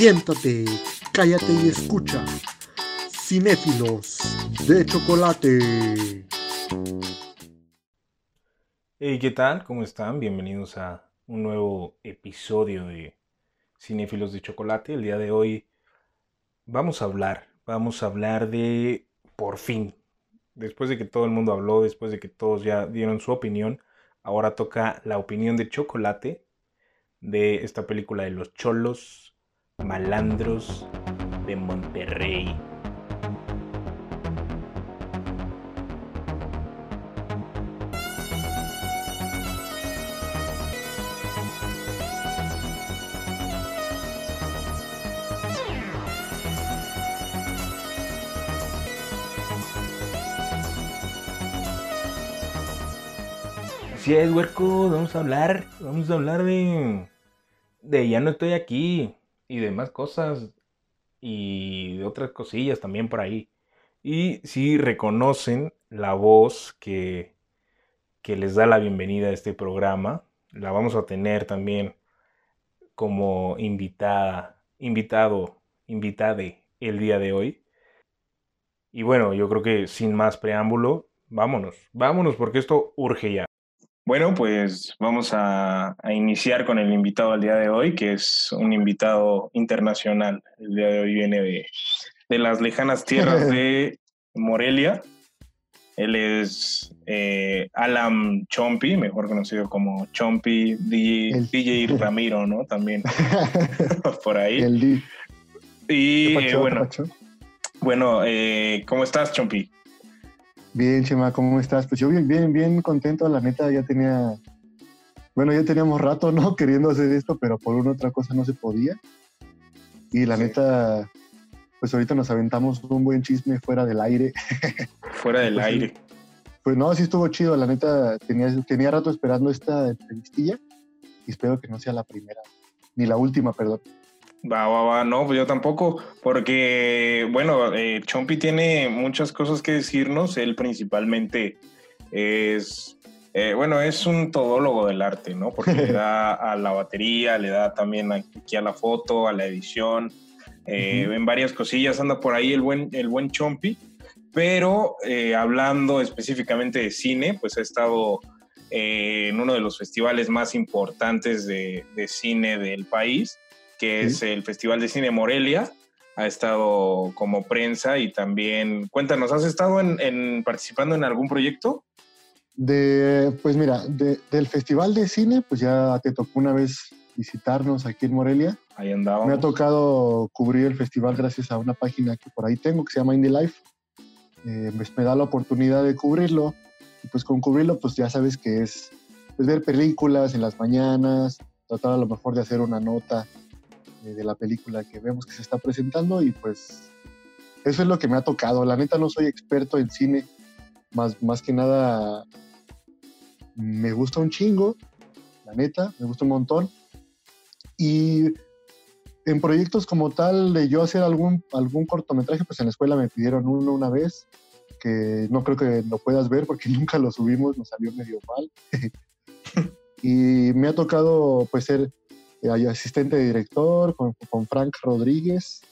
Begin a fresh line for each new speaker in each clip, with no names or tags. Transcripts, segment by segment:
Siéntate, cállate y escucha. Cinéfilos de chocolate.
Hey, ¿qué tal? ¿Cómo están? Bienvenidos a un nuevo episodio de Cinéfilos de Chocolate. El día de hoy vamos a hablar, vamos a hablar de, por fin, después de que todo el mundo habló, después de que todos ya dieron su opinión, ahora toca la opinión de Chocolate de esta película de los cholos malandros de Monterrey. Así es, huerco, vamos a hablar, vamos a hablar de, de ya no estoy aquí y de más cosas y de otras cosillas también por ahí. Y si reconocen la voz que, que les da la bienvenida a este programa, la vamos a tener también como invitada, invitado, invitade el día de hoy. Y bueno, yo creo que sin más preámbulo, vámonos, vámonos porque esto urge ya.
Bueno, pues vamos a, a, iniciar con el invitado al día de hoy, que es un invitado internacional. El día de hoy viene de, de las lejanas tierras de Morelia. Él es eh, Alan Chompi, mejor conocido como Chompi, DJ, el... DJ Ramiro, ¿no? También por ahí.
El D.
Y eh, bueno, bueno eh, ¿cómo estás, Chompi?
Bien, Chema, ¿cómo estás? Pues yo bien, bien, bien contento, la neta, ya tenía, bueno, ya teníamos rato, ¿no? Queriendo hacer esto, pero por una otra cosa no se podía. Y la sí. neta, pues ahorita nos aventamos un buen chisme fuera del aire.
Fuera del
pues,
aire.
Pues no, sí estuvo chido, la neta, tenía, tenía rato esperando esta entrevistilla y espero que no sea la primera, ni la última, perdón.
Va, va, va, no, pues yo tampoco, porque, bueno, eh, Chompi tiene muchas cosas que decirnos, él principalmente es, eh, bueno, es un todólogo del arte, ¿no? Porque le da a la batería, le da también aquí a la foto, a la edición, eh, uh -huh. en varias cosillas. Anda por ahí el buen, el buen Chompi, pero eh, hablando específicamente de cine, pues ha estado en uno de los festivales más importantes de, de cine del país, que es el Festival de Cine Morelia. Ha estado como prensa y también, cuéntanos, ¿has estado en, en participando en algún proyecto?
De, pues mira, de, del Festival de Cine, pues ya te tocó una vez visitarnos aquí en Morelia.
Ahí andábamos.
Me ha tocado cubrir el festival gracias a una página que por ahí tengo que se llama Indie Life. Eh, pues me da la oportunidad de cubrirlo. Y pues con cubrirlo, pues ya sabes que es pues, ver películas en las mañanas, tratar a lo mejor de hacer una nota de la película que vemos que se está presentando y pues eso es lo que me ha tocado. La neta no soy experto en cine, más, más que nada me gusta un chingo, la neta, me gusta un montón. Y en proyectos como tal de yo hacer algún, algún cortometraje, pues en la escuela me pidieron uno una vez, que no creo que lo puedas ver porque nunca lo subimos, nos salió medio mal. y me ha tocado pues ser hay asistente de director con, con, Frank Rodríguez,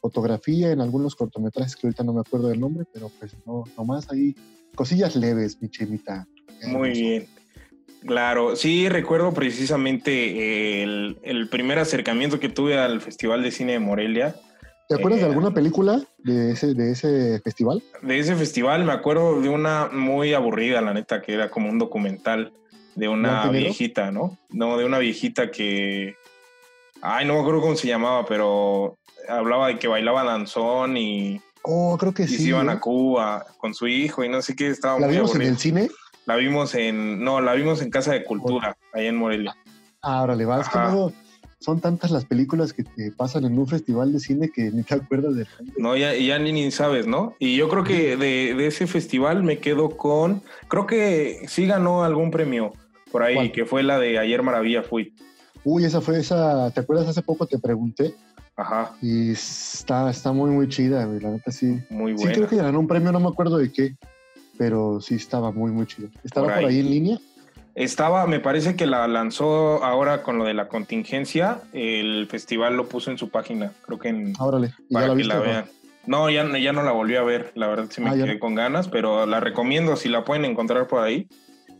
fotografía en algunos cortometrajes que ahorita no me acuerdo del nombre, pero pues no, nomás ahí cosillas leves, mi chimita.
Muy bien. Claro, sí recuerdo precisamente el, el, primer acercamiento que tuve al Festival de Cine de Morelia.
¿Te acuerdas eh, de alguna película de ese, de ese festival?
De ese festival me acuerdo de una muy aburrida, la neta, que era como un documental de una viejita, ¿no? No, de una viejita que. Ay, no me acuerdo cómo se llamaba, pero hablaba de que bailaba danzón y.
Oh, creo que
y
sí.
se iban a Cuba con su hijo y no sé qué. Estaba
¿La
muy
vimos
aburrido.
en el cine?
La vimos en. No, la vimos en Casa de Cultura, oh. allá en Morelia.
Ah, órale, va. Es que luego son tantas las películas que te pasan en un festival de cine que ni te acuerdas de
No, ya, ya ni, ni sabes, ¿no? Y yo creo que de, de, ese festival me quedo con. Creo que sí ganó algún premio por ahí, ¿Cuál? que fue la de Ayer Maravilla Fui.
Uy, esa fue esa. ¿Te acuerdas? Hace poco te pregunté.
Ajá.
Y está, está muy, muy chida, güey. La neta sí.
Muy buena.
Sí, creo que ganó un premio, no me acuerdo de qué. Pero sí estaba muy, muy chido. ¿Estaba por ahí, por ahí en línea?
Estaba, me parece que la lanzó ahora con lo de la contingencia. El festival lo puso en su página, creo que en.
Órale, ¿y ya
para
la
que
viste,
la
no?
vean. No, ya, ya no la volví a ver. La verdad sí me
Ah,
quedé
no.
con ganas, pero la recomiendo si la pueden encontrar por ahí.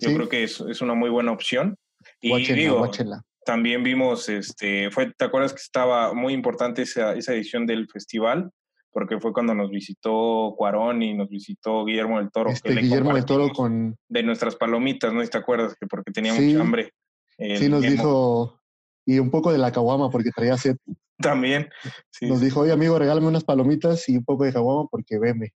Yo
Sí.
creo que es, es una muy buena opción. Y
Guáchenla,
digo,
guáchenla.
también vimos, este, fue, ¿te acuerdas que estaba muy importante esa, esa edición del festival? Porque fue cuando nos visitó Cuarón y nos visitó Guillermo del Toro.
Este
le
Guillermo del Toro con.
De nuestras palomitas, ¿no? ¿Y te acuerdas? Que porque tenía
Sí.
mucha hambre. El
Sí, nos dijo. Y un poco de la caguama porque traía sed.
También. Sí,
Nos dijo, oye amigo, regálame unas palomitas y un poco de caguama porque veme.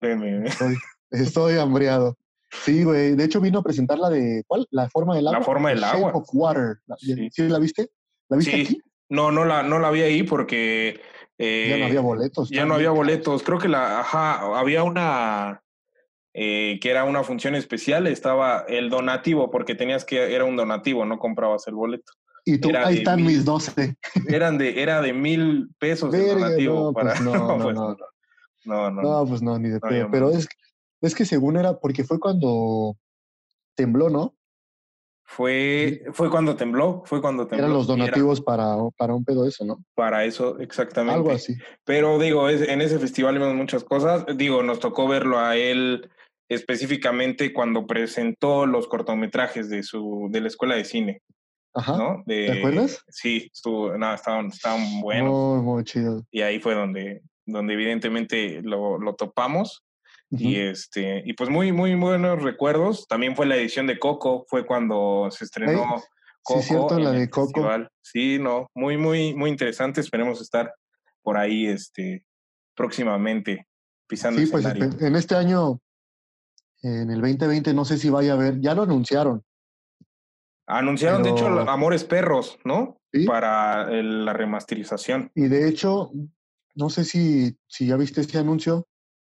veme, ve.
Estoy, estoy hambriado. Sí, güey. De hecho vino a presentar la de. ¿Cuál? La forma del
La
agua.
forma del
The Shape
agua.
of Water. La-
Sí.
¿Sí la viste? ¿La viste
Sí.
aquí?
No, no la, no la vi ahí porque... eh,
ya no había boletos.
Ya no había boletos. Creo que la, ajá, había una eh, que era una función especial, estaba el donativo, porque tenías que, era un donativo, no comprabas el boleto.
Y tú,
Era
ahí están
mil.
mis 12.
Eran de, era de mil pesos el donativo
no,
para.
pues no, no,
pues
no.
no, no,
No, pues no, ni de
No,
Pero
no.
es, es que según era, porque fue cuando tembló, ¿no?
Fue, fue cuando tembló, fue cuando tembló.
Eran los
era
donativos para, para un pedo eso, ¿no?
Para eso, exactamente.
Algo así.
Pero digo, es- en ese festival vimos muchas cosas. Digo, nos tocó verlo a él específicamente cuando presentó los cortometrajes de su de la escuela de cine,
Ajá.
¿no? De-
¿Te acuerdas?
Sí, estuvo, no, estaban, estaban buenos.
Muy, muy chido.
Y ahí fue donde, donde evidentemente lo, lo topamos. Y este, y pues muy, muy buenos recuerdos. También fue la edición de Coco, fue cuando se estrenó Coco.
sí, cierto, la
el
de Coco.
festival. Sí, no, muy, muy, muy interesante. Esperemos estar por ahí este, próximamente pisando
Sí, pues
escenario.
espe- en este año, en el 2020, no sé si vaya a haber, ya lo anunciaron.
Anunciaron, de hecho, Amores Perros, ¿no?
¿sí?
Para el- la remasterización.
Y de hecho, no sé si, si ya viste este anuncio,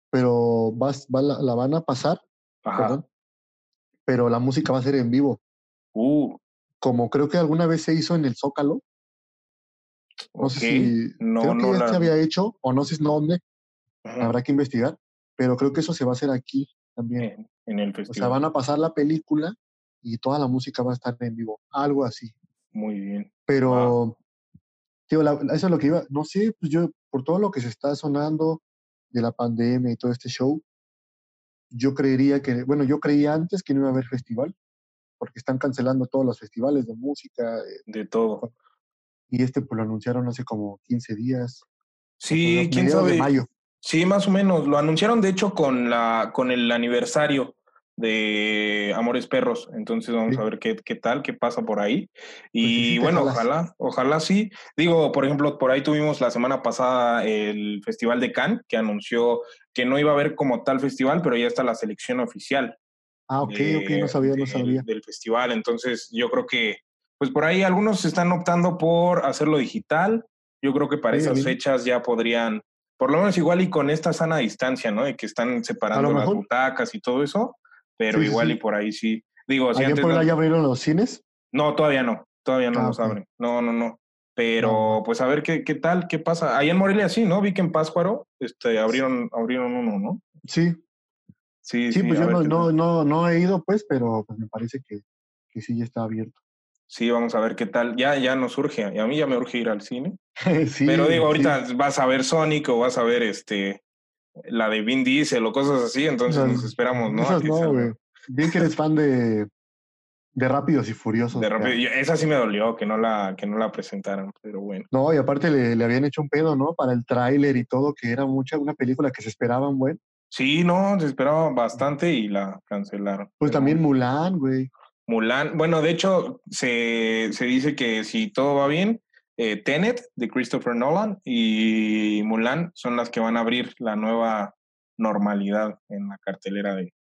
pero vas, va, la, la van a pasar,
Ajá.
perdón, pero la música va a ser en vivo.
Uh,
Como creo que alguna vez se hizo en el Zócalo. No sé si.
no,
creo que
no
ya
la.
se había hecho, o no sé dónde,
Ajá,
habrá que investigar, pero creo que eso se va a hacer aquí también.
en, en el
O sea,
festival.
van a pasar la película y toda la música va a estar en vivo, algo así.
Muy bien.
Pero, tío, la- eso es lo que iba, no sé, pues yo, por todo lo que se está sonando de la pandemia y todo este show, yo creería que, bueno, yo creía antes que no iba a haber festival, porque están cancelando todos los festivales de música, eh,
De todo.
y este pues lo anunciaron hace como 15 días.
Sí, quién
de
sabe.
mayo.
Sí, más o menos. Lo anunciaron, de hecho, con la con el aniversario de Amores Perros. Entonces vamos
Sí.
a ver qué, qué tal, qué pasa por ahí.
sí,
Y bueno,
jalas.
ojalá, ojalá sí. Digo, por ejemplo, por ahí tuvimos la semana pasada el Festival de Cannes, que anunció que no iba a haber como tal festival, pero ya está la selección oficial
Ah, ok,
de-
ok, no sabía, no
del-
sabía.
del festival. Entonces, yo creo que, pues por ahí algunos están optando por hacerlo digital. Yo creo que para
Sí,
esas fechas ya podrían, por lo menos igual y con esta sana distancia, ¿no? De que están separando las butacas y todo eso, pero
Sí,
igual
sí.
y por ahí sí. Digo, si
¿Allá en
antes
Puebla
no,
ya abrieron los cines?
no, todavía no, todavía no
Ah,
los abren. No, no, no. Pero
No.
pues a ver qué, qué tal, qué pasa. Allá en Morelia sí, ¿no? Vi que en Páscuaro este, abrieron, abrieron uno, ¿no?
Sí,
Sí,
sí,
sí,
pues yo no, no, no, no he ido, pues, pero pues me parece que, que sí ya está abierto.
Sí, vamos a ver qué tal. Ya, ya nos urge, y a mí ya me urge ir al cine.
sí,
Pero digo,
sí.
ahorita vas a ver Sonic o vas a ver este la de Vin Diesel o cosas así, entonces
Esas-
nos esperamos, ¿no?
Esas no, güey. Bien que eres fan de, de Rápidos y Furiosos.
De
o sea.
repente, yo- esa sí me dolió que no la que no la presentaran, pero bueno.
No, y aparte le, le habían hecho un pedo, ¿no? Para el tráiler y todo, que era mucha, una película que se esperaban, güey.
Sí, no, se esperaba bastante y la cancelaron.
Pues
Pero
también Mulan, güey.
Mulan, bueno, de hecho se, se dice que si todo va bien, eh, Tenet de Christopher Nolan y Mulan son las que van a abrir la nueva normalidad en la cartelera de,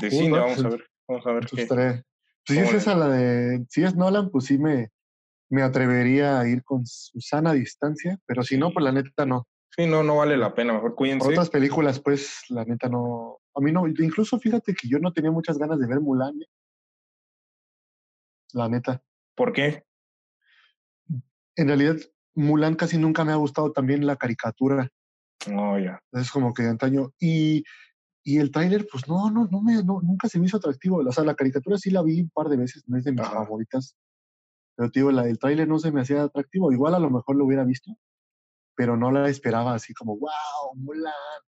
de
Uh,
cine.
no,
Vamos a
pues,
ver, vamos a ver
Entonces,
qué.
estaré- Si
¿Cómo
es esa la de. Si es Nolan, pues sí me, me atrevería a ir con Susana a distancia. Pero si no, pues la neta no.
Sí, no, no vale la pena, mejor
Por
cuídense.
otras películas, pues la neta no. A mí no. Incluso fíjate que yo no tenía muchas ganas de ver Mulan. eh. La neta.
¿Por qué?
En realidad, Mulan casi nunca me ha gustado también la caricatura.
No, ya.
Es como que de antaño. Y Y el tráiler, pues no, no, no me, no, nunca se me hizo atractivo. O sea, la caricatura sí la vi un par de veces, no es de mis
Ajá.
favoritas. Pero, tío, la, el tráiler no se me hacía atractivo. Igual a lo mejor lo hubiera visto, pero no la esperaba así como, wow, Mulan,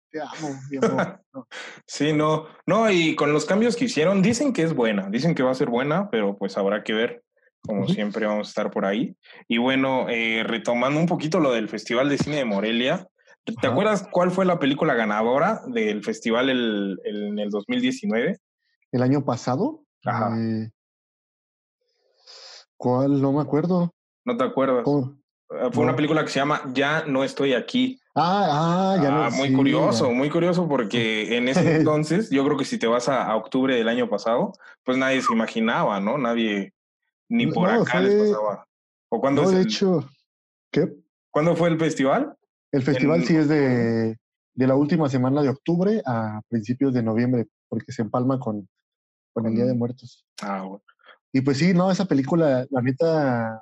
te amo, mi amor. No.
Sí, no, no, y con los cambios que hicieron, dicen que es buena, dicen que va a ser buena, pero pues habrá que ver. Como siempre vamos a estar por ahí. Y bueno, eh, retomando un poquito lo del Festival de Cine de Morelia, ¿te acuerdas cuál fue la película ganadora del festival el- el- en el 2019?
El año pasado,
Ajá.
eh, ¿cuál? No me acuerdo.
¿No te acuerdas?
¿Cómo?
Eh, Fue una película que se llama Ya no estoy aquí.
Ah, ah, ya
Ah,
no.
muy
sí,
curioso,
ya.
muy curioso porque en ese entonces, yo creo que si te vas a, a octubre del año pasado, pues nadie se imaginaba, ¿no? Nadie, ni por
no,
acá les pasaba. ¿O cuándo,
No, de
el-
hecho, ¿qué?
¿cuándo fue el festival?
El festival
En-
sí es de, de la última semana de octubre a principios de noviembre, porque se empalma con, con el Día de
Con-
Muertos.
Ah, bueno.
Y pues sí, no, esa película, la neta,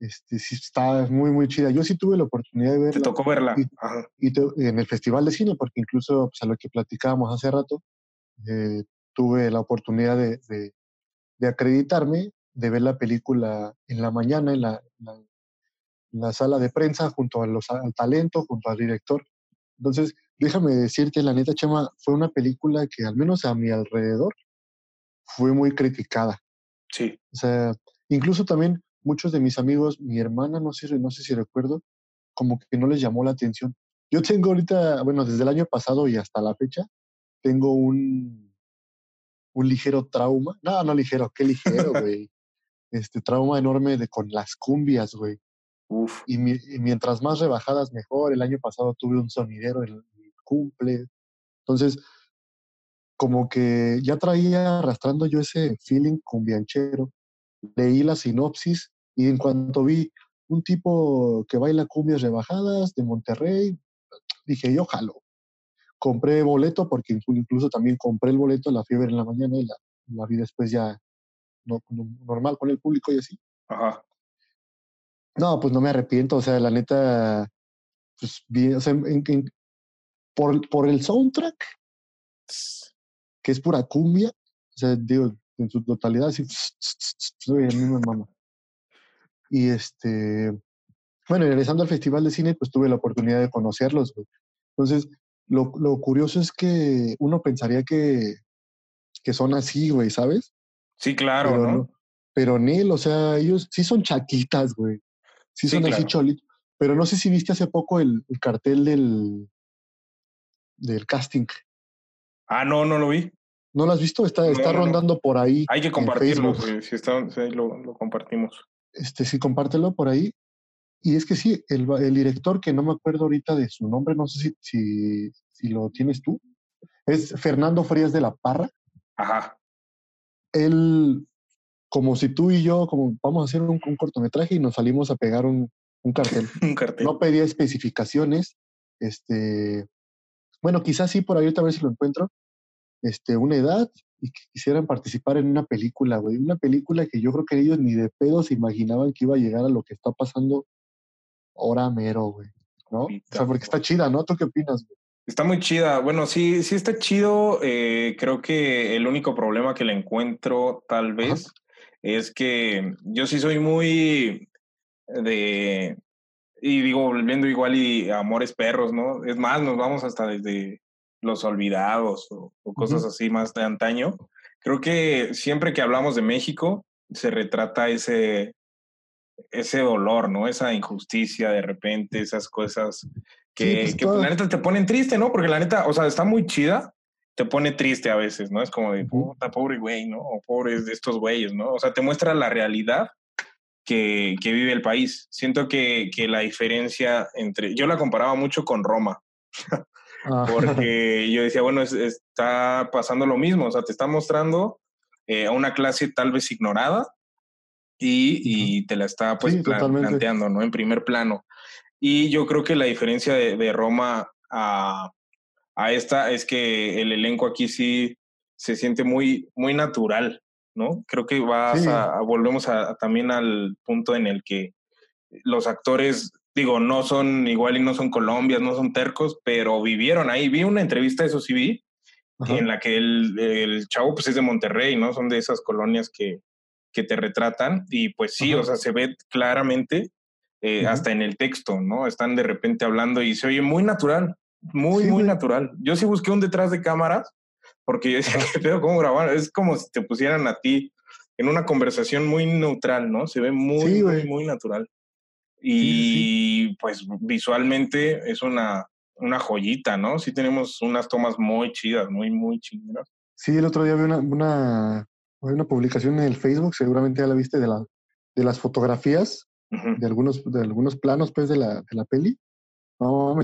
este, sí está muy, muy chida. Yo sí tuve la oportunidad de
te
verla
tocó verla.
Y-
Ajá.
y te- en el Festival de Cine, porque incluso pues, a lo que platicábamos hace rato, eh, tuve la oportunidad de, de- de acreditarme, de ver la película en la mañana, en la, la- la sala de prensa, junto a los, al talento, junto al director. Entonces, déjame decirte, la neta, Chema, fue una película que al menos a mi alrededor fue muy criticada.
Sí.
O sea, incluso también muchos de mis amigos, mi hermana, no sé, no sé si recuerdo, como que no les llamó la atención. Yo tengo ahorita, bueno, desde el año pasado y hasta la fecha, tengo un, un ligero trauma. No, no ligero, qué ligero, güey. Este trauma enorme de con las cumbias, güey.
Uf.
Y, mi- y mientras más rebajadas, mejor. El año pasado tuve un sonidero en el cumple. Entonces, como que ya traía arrastrando yo ese feeling cumbianchero. Leí la sinopsis y en cuanto vi un tipo que baila cumbias rebajadas de Monterrey, dije, yo jalo. Compré boleto porque inclu- incluso también compré el boleto, la fiebre en la mañana y la, la vi después ya no, no- normal con el público y así.
Ajá.
No, pues no me arrepiento, o sea, la neta, pues bien, o sea, en- en- por, por el soundtrack, que es pura cumbia, o sea, digo, en su totalidad, así, a mí me mama. Y este, bueno, regresando al Festival de Cine, pues tuve la oportunidad de conocerlos, güey. Entonces, lo, lo curioso es que uno pensaría que, que son así, güey, ¿sabes?
Sí, claro,
pero
¿no?
Pero Neil, o sea, ellos sí son chaquitas, güey. Sí,
Sí,
son así cholitos. Pero no sé si viste hace poco el, el cartel del, del casting.
Ah, no, no lo vi.
¿No lo has visto? Está,
No,
está
no, no.
rondando por ahí.
Hay que compartirlo.
Facebook.
Si, está, si ahí lo, lo compartimos.
Este, sí, compártelo por ahí. Y es que sí, el, el director, que no me acuerdo ahorita de su nombre, no sé si, si, si lo tienes tú, es Fernando Frías de la Parra.
Ajá.
Él, como si tú y yo, como vamos a hacer un, un cortometraje y nos salimos a pegar un, un cartel.
Un cartel.
no pedía especificaciones. Este, bueno, quizás sí por ahí a ver si lo encuentro. Este, una edad y que quisieran participar en una película, güey. Una película que yo creo que ellos ni de pedo se imaginaban que iba a llegar a lo que está pasando ahora mero, güey. ¿no? O sea, porque está chida, ¿no? ¿Tú qué opinas, güey?
Está muy chida. Bueno, sí, sí está chido. Eh, creo que el único problema que le encuentro, tal vez, es que yo sí soy muy de. Y digo, volviendo igual y Amores Perros, ¿no? Es más, nos vamos hasta desde Los Olvidados o, o cosas así más de antaño. Creo que siempre que hablamos de México, se retrata ese, ese dolor, ¿no? Esa injusticia de repente, esas cosas que,
pues,
que,
todo.
la neta te ponen triste, ¿no? Porque la neta, o sea, está muy chida, te pone triste a veces, ¿no? Es como de, puta, pobre güey, ¿no? O pobres de estos güeyes, ¿no? O sea, te muestra la realidad que, que vive el país. Siento que, que la diferencia entre, yo la comparaba mucho con Roma,
Ah,
porque yo decía, bueno, es- está pasando lo mismo, o sea, te está mostrando eh, a una clase tal vez ignorada y, y te la está pues
Sí,
plan- planteando, ¿no? En primer plano. Y yo creo que la diferencia de, de Roma a, a esta es que el elenco aquí sí se siente muy, muy natural, ¿no? Creo que vas
Sí.
a, a- volvemos a, también al punto en el que los actores, digo, no son igual y no son colombias, no son tercos, pero vivieron ahí. Vi una entrevista, eso sí vi, en la que el, el, chavo pues es de Monterrey, ¿no? Son de esas colonias que, que te retratan y pues sí, o sea, se ve claramente eh, hasta en el texto, ¿no? Están de repente hablando y se oye muy natural, muy, muy natural. Yo sí busqué un detrás de cámaras porque yo decía, ¿qué pedo? ¿Cómo grabar? Es como si te pusieran a ti en una conversación muy neutral, ¿no? Se ve muy, muy, muy natural. Y pues visualmente es una, una joyita, ¿no? Sí tenemos unas tomas muy chidas, muy, muy chidas.
Sí, el otro día vi una, una, una publicación en el Facebook, seguramente ya la viste, de, la, de las fotografías, de, algunos, de algunos planos, pues, de la, de la peli. No,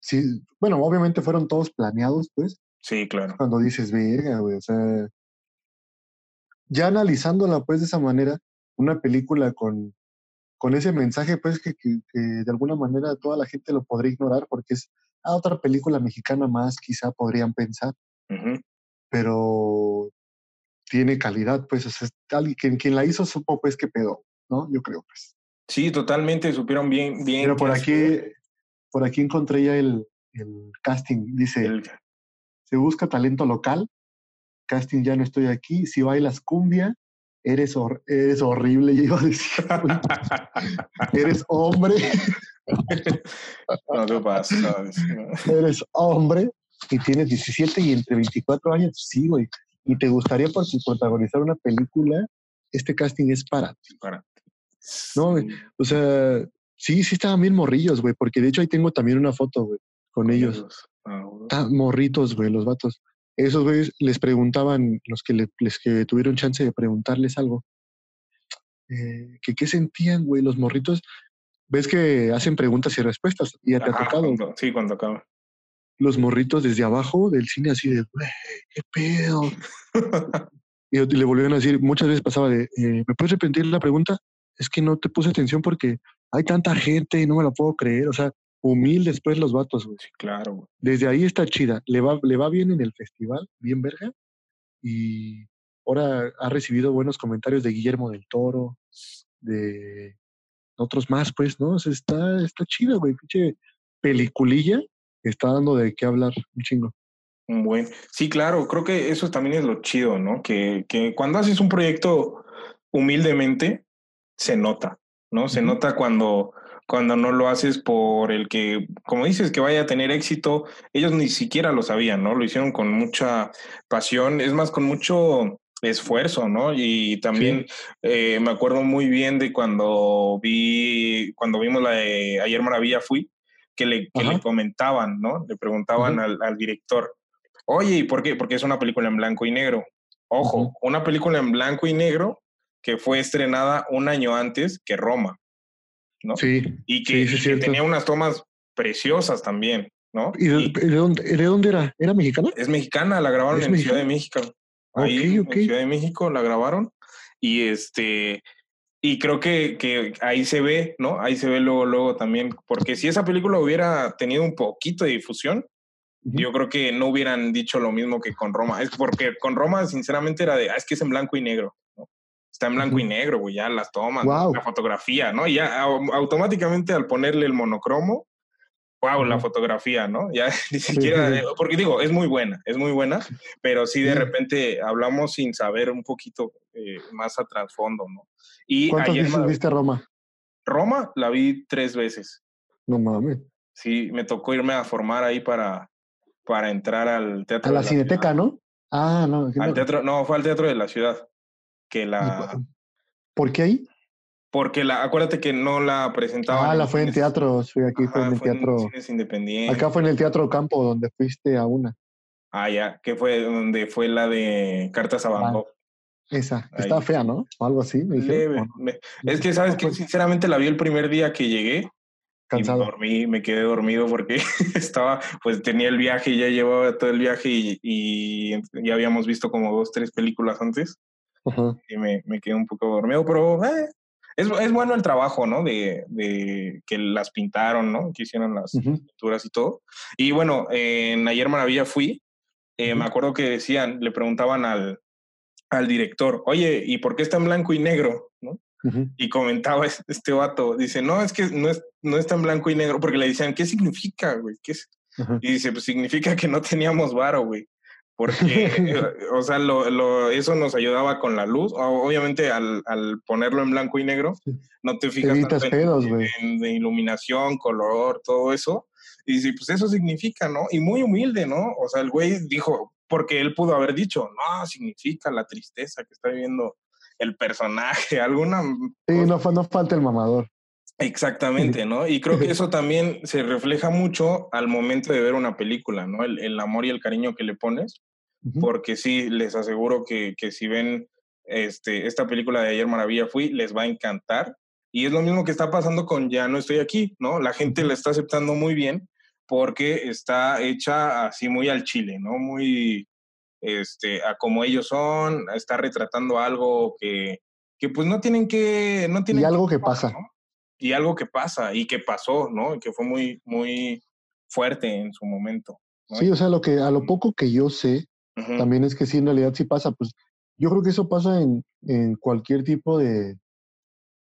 sí, bueno, obviamente fueron todos planeados, pues.
Sí, claro.
Cuando dices, verga, güey, o sea, ya analizándola, pues, de esa manera, una película con, con ese mensaje, pues, que, que, de alguna manera toda la gente lo podría ignorar porque es a ah, otra película mexicana más, quizá podrían pensar. Pero tiene calidad, pues, o quien, quien la hizo supo, pues, qué pedo, ¿no? Yo creo, pues.
Sí, totalmente, supieron bien, bien.
Pero por aquí, por aquí encontré ya el, el casting, dice, se busca talento local, casting ya no estoy aquí, si bailas cumbia, eres, eres horrible, yo iba a decir, eres hombre.
no te pasa.
Eres hombre y tienes 17 y entre 24 años, sí, güey y te gustaría protagonizar una película, este casting es para ti.
Para
No, o sea, sí, sí estaban bien morrillos, güey, porque de hecho ahí tengo también una foto, güey, con ellos. Ah, morritos, güey, los vatos. Esos güeyes les preguntaban, los que, les que tuvieron chance de preguntarles algo, eh, que qué sentían, güey, los morritos. Ves que hacen preguntas y respuestas y ya te ha tocado.
sí, cuando acaba
los morritos desde abajo del cine así de, güey, qué pedo. y le volvieron a decir, muchas veces pasaba de, eh, ¿me puedes repetir la pregunta? Es que no te puse atención porque hay tanta gente y no me la puedo creer. O sea, humildes pues los vatos, güey.
Sí, claro.
Desde ahí está chida. Le va, le va bien en el festival, bien verga. Y ahora ha recibido buenos comentarios de Guillermo del Toro, de otros más, pues, ¿no? O sea, está, está chida, güey. Pinche peliculilla está dando de qué hablar un chingo.
Bueno, sí, claro, creo que eso también es lo chido, ¿no? Que, que cuando haces un proyecto humildemente, se nota, ¿no? Se nota cuando, cuando no lo haces por el que, como dices, que vaya a tener éxito, ellos ni siquiera lo sabían, ¿no? Lo hicieron con mucha pasión, es más, con mucho esfuerzo, ¿no? Y también eh, me acuerdo muy bien de cuando vi, cuando vimos la de Ayer Maravilla Fui, que le, que le comentaban, ¿no? Le preguntaban al, al, director, oye, ¿y por qué? Porque es una película en blanco y negro. Ojo, una película en blanco y negro que fue estrenada un año antes que Roma, ¿no?
Sí.
Y que, tenía unas tomas preciosas también, ¿no?
¿Y de, dónde, de, dónde, era? ¿Era mexicana?
Es mexicana, la grabaron en Ciudad de México. Ahí, en Ciudad de México la grabaron. Y este, y creo que, que, ahí se ve, ¿no? Ahí se ve luego, luego también, porque si esa película hubiera tenido un poquito de difusión, yo creo que no hubieran dicho lo mismo que con Roma. Es porque con Roma, sinceramente, era de, ah, es que es en blanco y negro. Está en blanco y negro, güey, ya las tomas, la fotografía, ¿no? Y ya automáticamente al ponerle el monocromo, wow, la fotografía, ¿no? Ya ni siquiera, porque digo, es muy buena, es muy buena, pero sí de repente hablamos sin saber un poquito eh, más a trasfondo, ¿no?
Y ¿Cuántas veces viste Roma?
Roma la vi tres veces.
No mames.
Sí, me tocó irme a formar ahí para, para entrar al teatro.
A la, cineteca, ¿no? Ah, no.
Al teatro, no, fue al teatro de la ciudad. Que la.
¿Por qué ahí?
Porque la, acuérdate que no la presentaban.
Ah, la fue en teatro, sí, aquí fue en el teatro. Acá fue en el Teatro Campo, donde fuiste a una.
Ah, ya, que fue donde fue la de Cartas a Van
esa, está fea, ¿no? O algo así. Me
es que, ¿sabes que Sinceramente la vi el primer día que llegué. Cansado. Y me dormí, me quedé dormido porque estaba, pues tenía el viaje, y ya llevaba todo el viaje y, ya habíamos visto como dos, tres películas antes. Y me, me, quedé un poco dormido, pero eh, es, es, bueno el trabajo, ¿no? De, de, que las pintaron, ¿no? Que hicieron las pinturas y todo. Y bueno, en Ayer Maravilla fui, eh, me acuerdo que decían, le preguntaban al, al director, oye, ¿y por qué está en blanco y negro? ¿No? Y comentaba este vato, dice, no, es que no, es, no está en blanco y negro, porque le decían, ¿qué significa, güey? ¿Qué es? Y dice, pues significa que no teníamos varo, güey. Porque, o sea, lo, lo, eso nos ayudaba con la luz. Obviamente, al, al ponerlo en blanco y negro, no te fijas
tanto en,
en, iluminación, color, todo eso. Y sí, pues eso significa, ¿no? Y muy humilde, ¿no? O sea, el güey dijo, porque él pudo haber dicho, no, significa la tristeza que está viviendo el personaje, alguna...
Sí, no, no falta el mamador.
Exactamente, ¿no? Y creo que eso también se refleja mucho al momento de ver una película, ¿no? El, amor y el cariño que le pones, porque sí, les aseguro que, que, si ven este, esta película de Ayer Maravilla Fui, les va a encantar. Y es lo mismo que está pasando con Ya no estoy aquí, ¿no? La gente la está aceptando muy bien porque está hecha así muy al chile, ¿no? Muy, este, a como ellos son, está retratando algo que, que pues no tienen que... No tienen
y algo que, pasa. ¿no?
y algo que pasa y que pasó, ¿no? Y que fue muy, muy fuerte en su momento.
Sí, o sea, lo que, a lo poco que yo sé, también es que sí, en realidad sí pasa, pues yo creo que eso pasa en, en cualquier tipo de,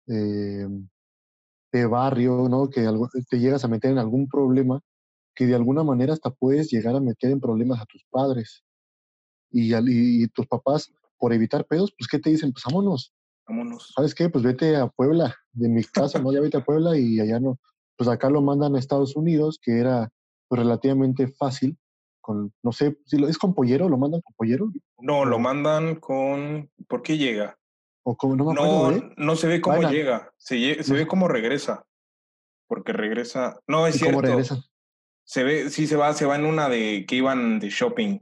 de, barrio, ¿no? Que algo, te llegas a meter en algún problema, que de alguna manera hasta puedes llegar a meter en problemas a tus padres. Y, y tus papás, por evitar pedos, pues, ¿qué te dicen? Pues vámonos,
vámonos.
¿Sabes qué? Pues vete a Puebla, de mi casa, ¿no? Ya vete a Puebla y allá no. Pues acá lo mandan a Estados Unidos, que era pues, relativamente fácil. Con, no sé, si lo, ¿es con pollero? ¿Lo mandan con pollero?
No, lo mandan con. ¿Por qué llega?
O como, no,
no, no se ve cómo llega, se, se ve cómo regresa. Porque regresa. No, es cierto. ¿Cómo regresa? Se ve, sí se va, se va en una de que iban de shopping.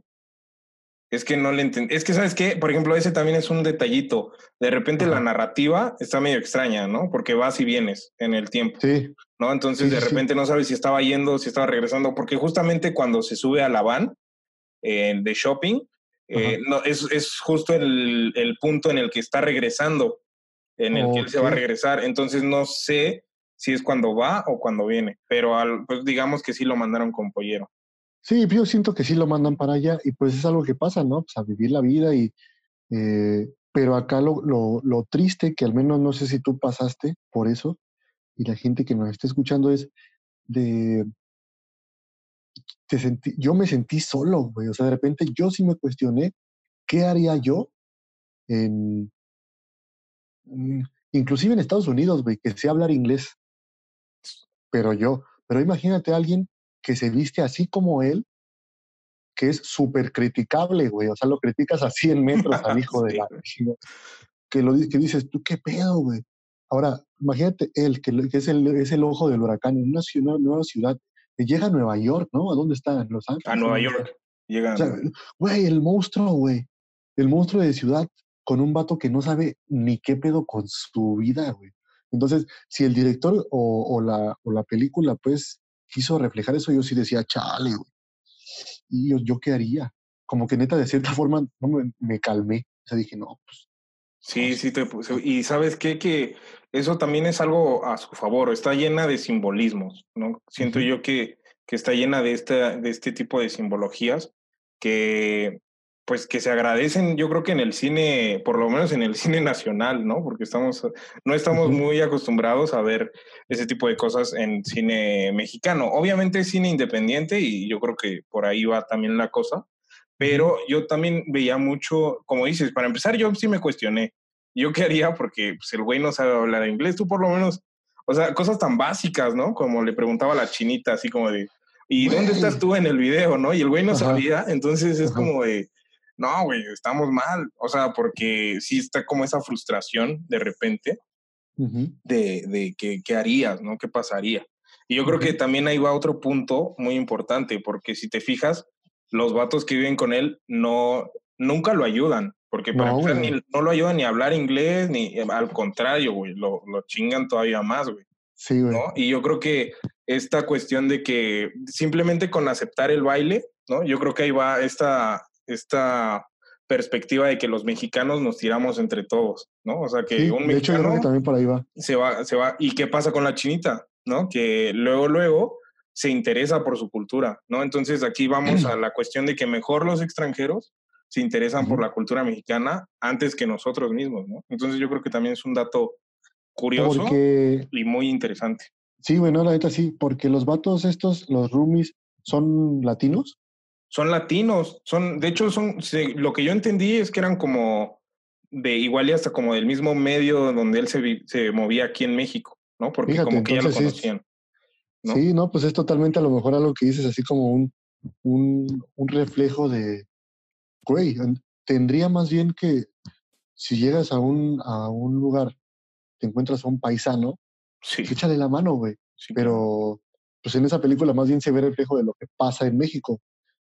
Es que no le entendí. Es que, ¿sabes qué? Por ejemplo, ese también es un detallito. De repente la narrativa está medio extraña, ¿no? Porque vas y vienes en el tiempo.
Sí.
¿No? Entonces, de repente no sabes si estaba yendo, si estaba regresando, porque justamente cuando se sube a la van eh, de shopping, eh, no, es, es justo el, el, punto en el que está regresando, en el que él se va a regresar. Entonces, no sé si es cuando va o cuando viene, pero al, pues digamos que sí lo mandaron con pollero.
Sí, yo siento que sí lo mandan para allá y pues es algo que pasa, ¿no? Pues a vivir la vida y... Eh, pero acá lo, lo, lo, triste, que al menos no sé si tú pasaste por eso, y la gente que nos está escuchando es de... Te sentí, yo me sentí solo, güey. O sea, de repente yo sí me cuestioné qué haría yo en... Mm, inclusive en Estados Unidos, güey, que sé hablar inglés. Pero yo, pero imagínate a alguien que se viste así como él, que es súper criticable, güey. O sea, lo criticas a 100 metros al hijo de la... Que, lo, que dices, ¿tú qué pedo, güey? Ahora, imagínate él, que, es, el, es el ojo del huracán en una, ciudad, nueva ciudad, que llega a Nueva York, ¿no? ¿A dónde está? ¿En Los Ángeles?
A Nueva York. Llega.
güey, el monstruo, güey. El monstruo de ciudad con un vato que no sabe ni qué pedo con su vida, güey. Entonces, si el director o, la, o la película, pues, quiso reflejar eso, yo sí decía, chale, güey. Y yo, yo qué haría. Como que neta, de cierta forma, me, calmé. O sea, dije, no, pues.
Sí, sí, te puse. Y sabes qué? Que eso también es algo a su favor, está llena de simbolismos, ¿no? Siento yo que, que está llena de, esta, de este tipo de simbologías que, pues que se agradecen, yo creo que en el cine, por lo menos en el cine nacional, ¿no? Porque estamos, no estamos muy acostumbrados a ver ese tipo de cosas en cine mexicano. Obviamente es cine independiente y yo creo que por ahí va también la cosa, pero yo también veía mucho, como dices, para empezar yo sí me cuestioné, yo qué haría porque pues, el güey no sabe hablar inglés, tú por lo menos, o sea, cosas tan básicas, ¿no? Como le preguntaba a la chinita, así como de, ¿y dónde estás tú en el video, no? Y el güey no sabía, entonces es como de no, güey, estamos mal. O sea, porque sí está como esa frustración de repente de, de que, qué harías, ¿no? ¿Qué pasaría? Y yo creo que también ahí va otro punto muy importante, porque si te fijas, los vatos que viven con él no, nunca lo ayudan, porque no, no lo ayudan ni a hablar inglés, ni al contrario, güey, lo, lo chingan todavía más, güey.
Sí, güey.
¿no? Y yo creo que esta cuestión de que simplemente con aceptar el baile, ¿no? Yo creo que ahí va esta, esta perspectiva de que los mexicanos nos tiramos entre todos, ¿no? O sea, que un
de hecho, yo creo que también por ahí va.
Se va, se va. ¿Y qué pasa con la chinita? ¿No? Que luego, luego se interesa por su cultura, ¿no? Entonces aquí vamos a la cuestión de que mejor los extranjeros se interesan por la cultura mexicana antes que nosotros mismos, ¿no? Entonces yo creo que también es un dato curioso y muy interesante.
Sí, bueno, la neta sí, porque los vatos estos, los roomies, son latinos.
Son latinos, son, de hecho, son, lo que yo entendí es que eran como de igual y hasta como del mismo medio donde él se, se movía aquí en México, ¿no? Porque como que ya lo conocían.
Sí, ¿no? Pues es totalmente a lo mejor algo que dices, así como un, un, un reflejo de, güey, tendría más bien que si llegas a un, a un lugar, te encuentras a un paisano, sí. Pues échale la mano, güey. Pero pues en esa película más bien se ve el reflejo de lo que pasa en México.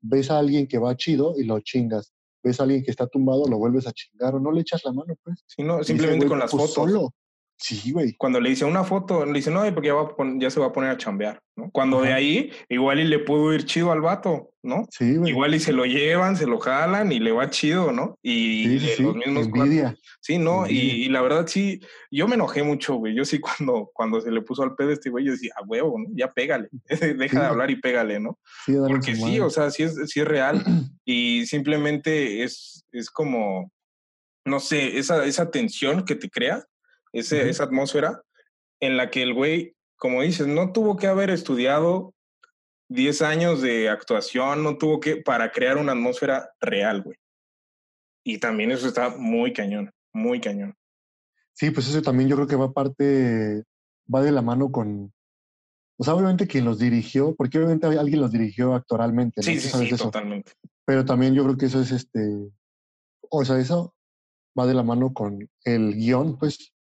Ves a alguien que va chido y lo chingas. Ves a alguien que está tumbado, lo vuelves a chingar o no le echas la mano, pues.
Sí, no, simplemente con las pues, fotos. Solo.
Sí, güey.
Cuando le dice una foto, le dice, no, porque ya, va ya se va a poner a chambear, ¿no? Cuando de ahí, igual y le pudo ir chido al vato, ¿no?
Sí, güey.
Igual y se lo llevan, se lo jalan y le va chido, ¿no? Y
sí, los mismos Envidia.
Sí, ¿no? Y, la verdad sí, yo me enojé mucho, güey. Yo sí cuando, cuando se le puso al pedo este güey, yo decía, a huevo, ¿no? Ya pégale. Deja de hablar y pégale, ¿no? Sí, Porque sí, o sea, sí es, sí es real. y simplemente es, es como, no sé, esa, esa tensión que te crea esa atmósfera en la que el güey, como dices, no tuvo que haber estudiado 10 años de actuación, no tuvo que para crear una atmósfera real, güey. Y también eso está muy cañón, muy cañón.
Sí, pues eso también yo creo que va parte, va de la mano con, o sea, obviamente quien los dirigió, porque obviamente alguien los dirigió actoralmente.
Sí, sí, sí, totalmente.
Pero también yo creo que eso es este, o sea, eso va de la mano con el guion, pues,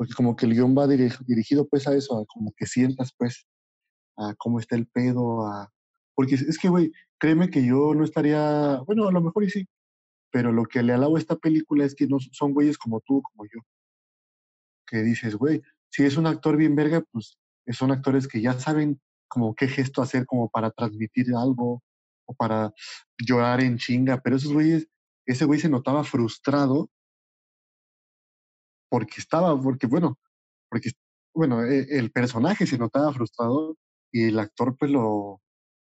porque como que el guion va dirigido pues a eso, a como que sientas pues a cómo está el pedo, a... Porque es que, güey, créeme que yo no estaría, bueno, a lo mejor y sí, pero lo que le alabo a esta película es que no son güeyes como tú, como yo, que dices, güey, si es un actor bien verga, pues son actores que ya saben como qué gesto hacer como para transmitir algo o para llorar en chinga, pero esos güeyes, ese güey se notaba frustrado porque estaba, porque bueno, porque bueno, e, el personaje se notaba frustrado y el actor pues lo,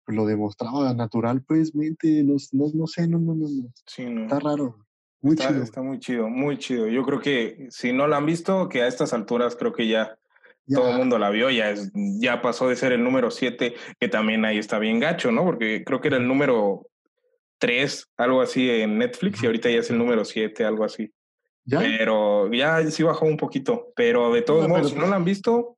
lo demostraba natural, pues mente, no, no, sé, no, no, no, no. Está raro. Muy
está,
chido.
Está muy chido, muy chido. Yo creo que si no la han visto, que a estas alturas creo que ya, todo el mundo la vio, ya, es, ya pasó de ser el número 7, que también ahí está bien gacho, ¿no? Porque creo que era el número 3, algo así en Netflix, y ahorita ya es el número 7, algo así. Pero ya sí bajó un poquito. Pero de todos modos, si no la han visto,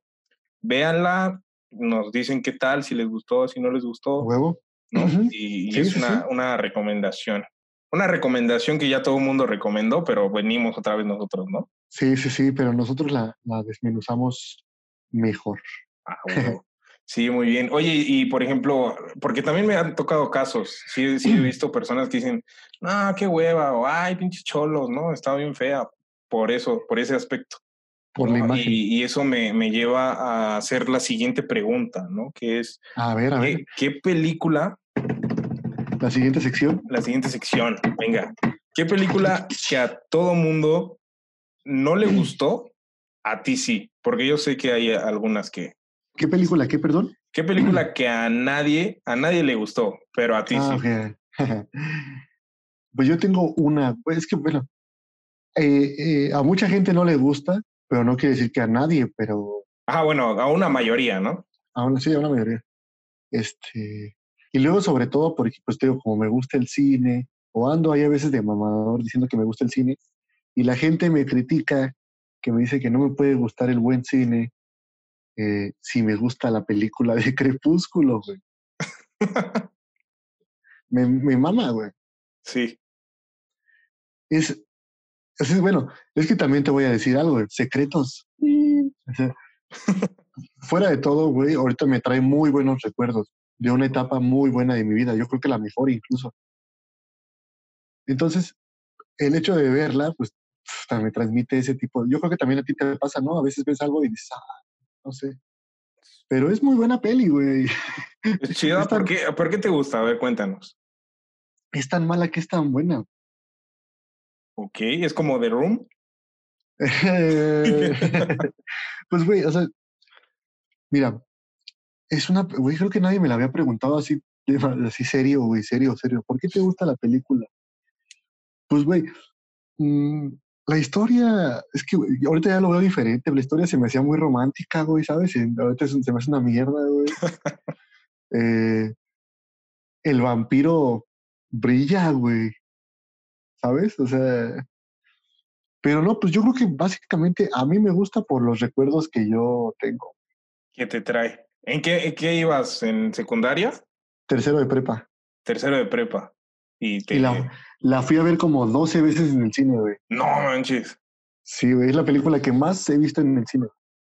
véanla, nos dicen qué tal, si les gustó, si no les gustó.
Huevo.
¿no? Y, es una, una, recomendación. Una recomendación que ya todo el mundo recomendó, pero venimos otra vez nosotros, ¿no?
Sí, sí, sí, pero nosotros la, la desmenuzamos mejor.
Ah, Sí, muy bien. Oye, y por ejemplo, porque también me han tocado casos, sí, sí he visto personas que dicen, ah, qué hueva, o ay, pinches cholos, ¿no? Está bien fea por eso, por ese aspecto.
Por la imagen.
Y, eso me, me, lleva a hacer la siguiente pregunta, ¿no? Que es,
a ver, a ver.
¿qué, película?
La siguiente sección.
La siguiente sección, venga. ¿Qué película que a todo mundo no le gustó, a ti sí? Porque yo sé que hay algunas que,
¿Qué película? ¿Qué, perdón?
¿Qué película que a nadie, a nadie le gustó, pero a ti ah, sí?
pues yo tengo una, pues es que bueno, eh, eh, a mucha gente no le gusta, pero no quiere decir que a nadie, pero...
Ah, bueno, a una mayoría, ¿no?
A una, sí, a una mayoría. Este, y luego sobre todo porque, pues te digo, como me gusta el cine, o ando ahí a veces de mamador diciendo que me gusta el cine, y la gente me critica, que me dice que no me puede gustar el buen cine, eh, si me gusta la película de Crepúsculo, güey. me, me mama, güey.
Sí.
Es, es, bueno, es que también te voy a decir algo, secretos. fuera de todo, güey, ahorita me trae muy buenos recuerdos de una etapa muy buena de mi vida, yo creo que la mejor incluso. Entonces, el hecho de verla, pues, me transmite ese tipo, yo creo que también a ti te pasa, ¿no? A veces ves algo y dices, ah, no sé. Pero es muy buena peli, güey.
Es chida, ¿Por, qué, ¿por qué te gusta? A ver, cuéntanos.
Es tan mala que es tan buena.
Ok, es como The Room.
pues, güey, o sea, mira, es una, güey, creo que nadie me la había preguntado así, así serio, güey, serio, serio. ¿Por qué te gusta la película? Pues, güey, mmm, la historia, es que ahorita ya lo veo diferente, la historia se me hacía muy romántica, güey, ¿sabes? ahorita se, me hace una mierda, güey. Eh, el vampiro brilla, güey. ¿Sabes? O sea, pero no, pues yo creo que básicamente a mí me gusta por los recuerdos que yo tengo.
¿Qué te trae? ¿En qué, en qué ibas? ¿En secundaria?
Tercero de prepa.
Tercero de prepa. Y, te...
Y la, la fui a ver como 12 veces en el cine, güey.
No manches.
Sí, güey, es la película que más he visto en el cine.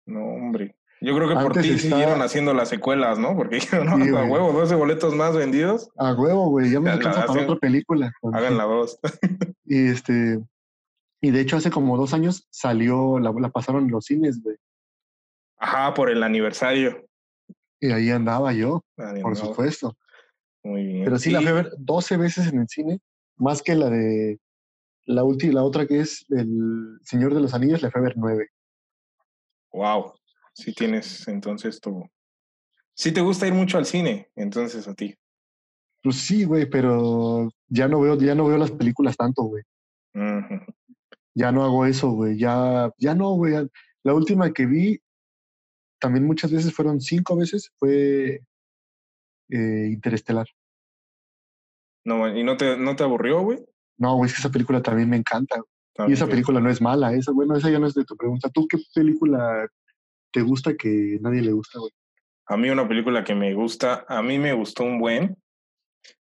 No, hombre. Yo creo que por
Antes
ti
estaba-
siguieron haciendo las secuelas, ¿no? Porque dijeron, no,
Sí,
a huevo, 12 boletos más vendidos,
A huevo, güey, ya me alcanza para
hacen.
otra película.
hagan la dos.
Y este, y de hecho hace como dos años salió, la, la pasaron en los cines, güey.
Ajá, por el aniversario.
Y ahí andaba yo, por supuesto.
Muy bien.
Pero sí, la fui a ver 12 veces en el cine, más que la de la última, la otra que es El Señor de los Anillos, la fui a ver nueve.
Wow. Sí tienes entonces tu... Sí te gusta ir mucho al cine, entonces a ti.
Pues sí, güey, pero ya no veo, ya no veo las películas tanto, güey. Ya no hago eso, güey. Ya, ya no, güey. La última que vi, también muchas veces fueron cinco veces, fue eh, Interestelar.
No, ¿y no te, no te aburrió, güey?
No, güey, es que esa película también me encanta. Y esa película no es mala. Esa, bueno, esa ya no es de tu pregunta. ¿Tú qué película te gusta que nadie le gusta, güey?
A mí una película que me gusta, a mí me gustó un buen.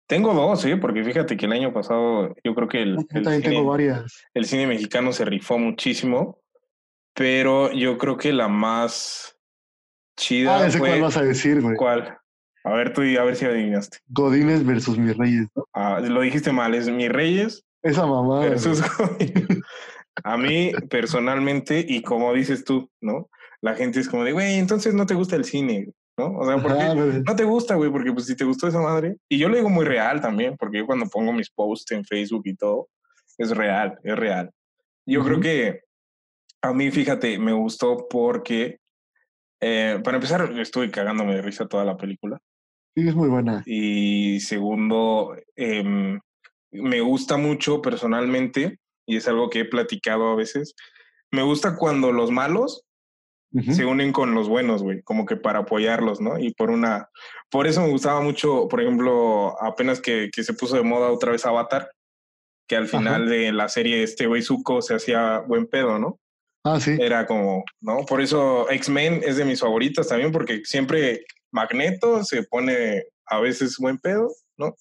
Tengo dos, ¿eh? Porque fíjate que el año pasado yo creo que el,
Yo
el cine,
tengo varias.
el cine mexicano se rifó muchísimo, pero yo creo que la más chida
Ah, ese
fue...
cuál vas a decir, güey.
¿Cuál? A ver tú y a ver si adivinaste.
Godines versus mis reyes, ¿no?
Ah, lo dijiste mal, es Mis Reyes
Esa mamada.
versus Godín. A mí, personalmente, y como dices tú, ¿no? La gente es como de, güey, entonces no te gusta el cine, ¿no? O sea, ¿por qué?
Ajá.
No te gusta, güey, porque pues si te gustó esa madre. Y yo lo digo muy real también, porque yo cuando pongo mis posts en Facebook y todo, es real, es real. Yo creo
Ujú.
que a mí, fíjate, me gustó porque, eh, para empezar, estuve cagándome de risa toda la película.
Sí, es muy buena.
Y segundo, em, me gusta mucho personalmente, y es algo que he platicado a veces, me gusta cuando los malos se unen con los buenos, güey, como que para apoyarlos, ¿no? Y por una, por eso me gustaba mucho, por ejemplo, apenas que, que se puso de moda otra vez Avatar, que al final de la serie este güey Zuko se hacía buen pedo, ¿no?
Ah, sí.
Era como, ¿no? Por eso X-Men es de mis favoritas también, porque siempre Magneto se pone a veces buen pedo, ¿no?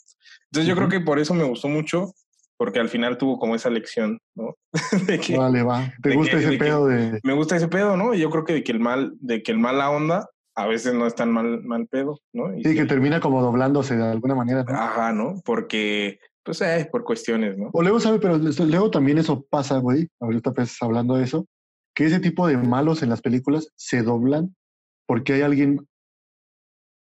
Entonces yo creo que por eso me gustó mucho, porque al final tuvo como esa lección, ¿no? de que,
Vale, va. ¿Te gusta
que-
ese
de
pedo de...?
me gusta ese pedo, ¿no? Yo creo que de que el mal, de que el mala onda a veces no es tan mal, mal pedo, ¿no? Y
Sí, que termina como doblándose de alguna manera, ¿no?
Ajá, ¿no? Porque, pues, eh, por cuestiones, ¿no?
O luego, ¿sabe? Pero luego también eso pasa, güey. Ahorita pues hablando de eso. Que ese tipo de malos en las películas se doblan porque hay alguien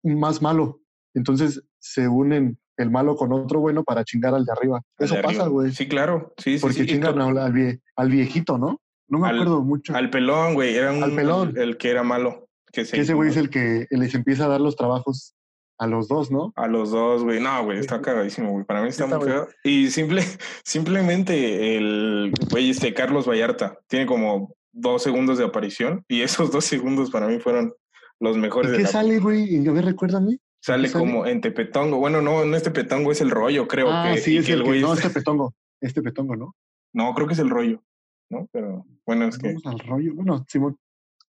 más malo. Entonces se unen el malo con otro bueno para chingar al de arriba. Eso
de
pasa, güey.
Sí, claro. Sí, sí,
porque
sí.
Chingan al, al vie- al viejito, ¿no? No me
Al-
acuerdo mucho.
Al pelón, güey. Era un,
Al pelón.
El, que era malo. Que, se
que ese güey es el que les empieza a dar los trabajos a los dos, ¿no?
A los dos, güey. No, güey, está cagadísimo, güey. Para mí está,
Está
muy feo. Y simple, simplemente el güey este Carlos Vallarta tiene como dos segundos de aparición y esos dos segundos para mí fueron los mejores
¿Y
de
qué
la
sale, güey? A ver, recuérdame.
Sale como en Tepetongo. Bueno, no, no es Tepetongo, es el rollo, creo.
ah,
que,
sí, es
que
el que...
güey
No,
es-
este petongo. Este petongo, ¿no?
No, creo que es el rollo, ¿no? Pero bueno, es que...
Vamos al rollo. Bueno, Simón.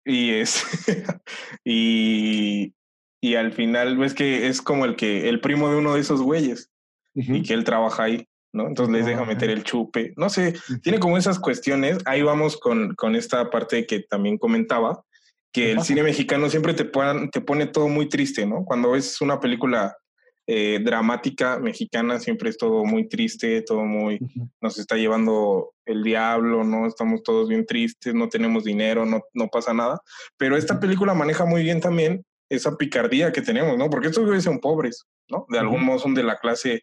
Y es... y, y al final ves que es como el que el primo de uno de esos güeyes y que él trabaja ahí, ¿no? Entonces les deja meter
ahí.
el chupe. No sé, tiene como esas cuestiones. Ahí vamos con, con esta parte que también comentaba, que
¿Qué
el cine mexicano siempre te, pon- te pone todo muy triste, ¿no? Cuando ves una película eh, dramática mexicana, siempre es todo muy triste, todo muy, nos está llevando el diablo, ¿no? Estamos todos bien tristes, no tenemos dinero, no, no pasa nada. Pero esta película maneja muy bien también esa picardía que tenemos, ¿no? Porque estos güeyes son pobres, ¿no? De algún modo son de la clase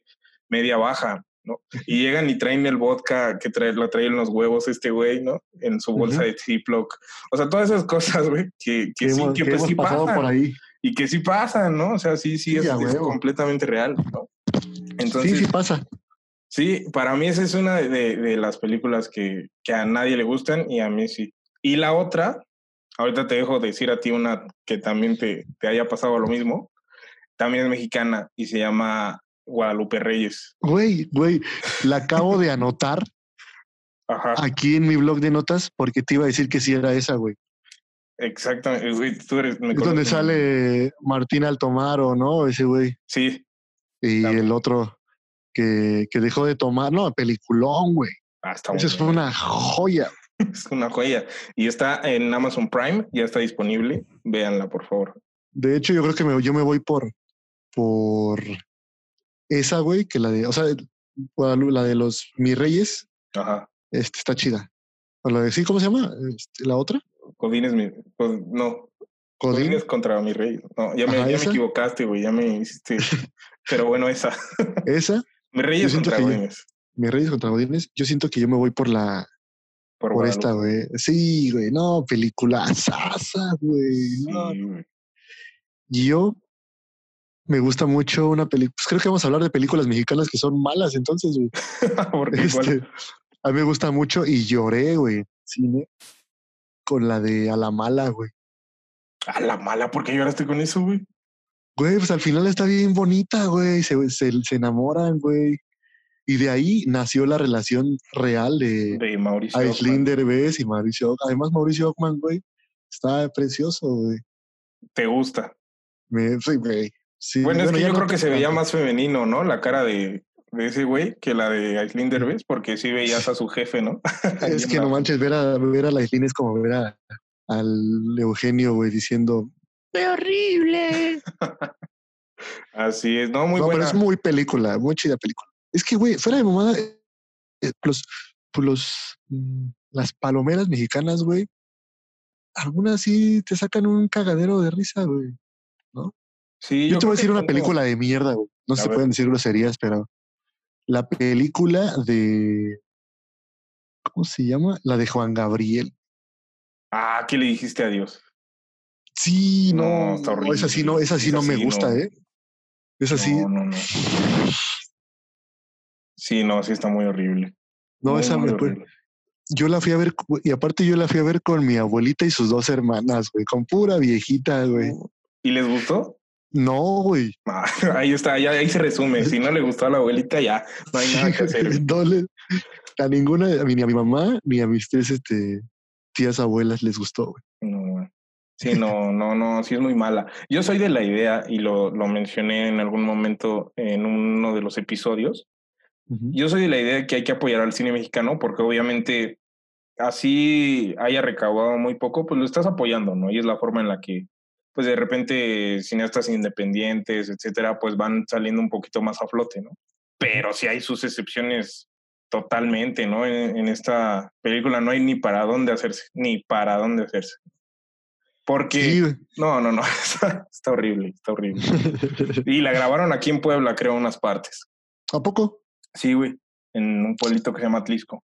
media baja, ¿no? Y llegan y traen el vodka que trae, lo traen los huevos este güey, ¿no? En su bolsa de Ziploc. O sea, todas esas cosas, güey, que, que
Que
sí,
hemos,
que
que
pues
hemos
sí
pasado
pasan.
por ahí.
Y que sí pasan, ¿no? O sea, sí, sí,
Sí,
es, completamente real, ¿no? Entonces,
sí, sí pasa.
Sí, para mí esa es una de, de- de las películas que, que a nadie le gustan y a mí sí. Y la otra, ahorita te dejo decir a ti una que también te, te haya pasado lo mismo, también es mexicana y se llama Guadalupe Reyes.
Güey, güey, la acabo de anotar
Ajá,
aquí en mi blog de notas porque te iba a decir que sí era esa, güey.
exactamente. Güey, tú eres, me
Es donde sale Martín Altomaro, ¿no? Ese güey.
Sí,
Y
Claro.
el otro que, que dejó de tomar. No, peliculón, güey.
ah, está
Esa
bueno.
una joya.
Es una joya. Y está en Amazon Prime, ya está disponible. Véanla, por favor.
De hecho, yo creo que me- yo me voy por, por esa, güey, que la de, o sea, la de los mis reyes,
Ajá.
este, está chida. O la de, sí, ¿cómo se llama? Este, la otra,
Codines, mi- Cod- no,
Codín.
Codines contra mi rey. No, ya, me,
Ajá,
ya me equivocaste, güey, ya me hiciste. Pero bueno, esa.
Esa,
Mi rey es
siento
contra Godines.
mis reyes contra Godines. Yo siento que yo me voy por la,
Por,
por esta, güey. Sí, güey, no, película güey.
Sí,
no. Y yo me gusta mucho una película. Pues creo que vamos a hablar de películas mexicanas que son malas, entonces, güey.
Porque
Este, a mí me gusta mucho y lloré, güey, cine, con la de A la Mala, güey.
A la mala, ¿por qué lloraste con eso, güey?
Güey, pues al final está bien bonita, güey. Se, se, se enamoran, güey. Y de ahí nació la relación real de
De Mauricio.
Aislinn. Derbez y Mauricio. Además, Mauricio Ockman, güey, está precioso, güey.
¿Te gusta?
Me, sí, güey. Sí,
Bueno, es que yo
no
creo que se veía más femenino, ¿no? La cara de, de ese güey que la de Aislinn Derbez, porque sí veías a su jefe, ¿no?
Es que no manches, ver a, ver a la Aislinn es como ver a, al Eugenio, güey, diciendo, ¡qué horrible!
Así es, no, muy
no,
buena.
pero es muy película, muy chida película. Es que, güey, fuera de mamada, eh, los, pues los, mm, las palomeras mexicanas, güey, algunas sí te sacan un cagadero de risa, güey.
Sí,
Yo, te voy a decir una película de mierda, güey. No
A
se
ver.
pueden decir groserías, pero la película de, ¿cómo se llama? La de Juan Gabriel.
Ah, ¿qué le dijiste a Dios?
Sí,
No,
no,
está
no, esa sí no,
horrible.
esa sí
Esa
no me
sí
gusta,
no.
¿eh? Esa sí,
No, no, no. Sí, no, sí está muy horrible.
no,
Muy,
esa
muy
me
horrible.
Yo la fui a ver, y aparte yo la fui a ver con mi abuelita y sus dos hermanas, güey, con pura viejita, güey.
¿Y les gustó?
No, güey.
Ah, ahí está, ya ahí se resume. Si no le gustó a la abuelita, ya no hay nada que hacer. güey.
No le- a ninguna, ni a mi mamá, ni a mis tres este, tías abuelas les gustó, güey.
No, sí, no, no, no, sí es muy mala. Yo soy de la idea, y lo, lo mencioné en algún momento en uno de los episodios, yo soy de la idea de que hay que apoyar al cine mexicano porque obviamente así haya recaudado muy poco, pues lo estás apoyando, ¿no? Y es la forma en la que, pues de repente cineastas independientes, etcétera, pues van saliendo un poquito más a flote, ¿no? Pero sí hay sus excepciones totalmente, ¿no? En, en esta película no hay ni para dónde hacerse, ni para dónde hacerse. Porque,
Sí,
no, no, no, está, está horrible, está horrible. Y la grabaron aquí en Puebla, creo, unas partes.
¿A poco?
Sí, güey, en un pueblito que se llama Atlisco.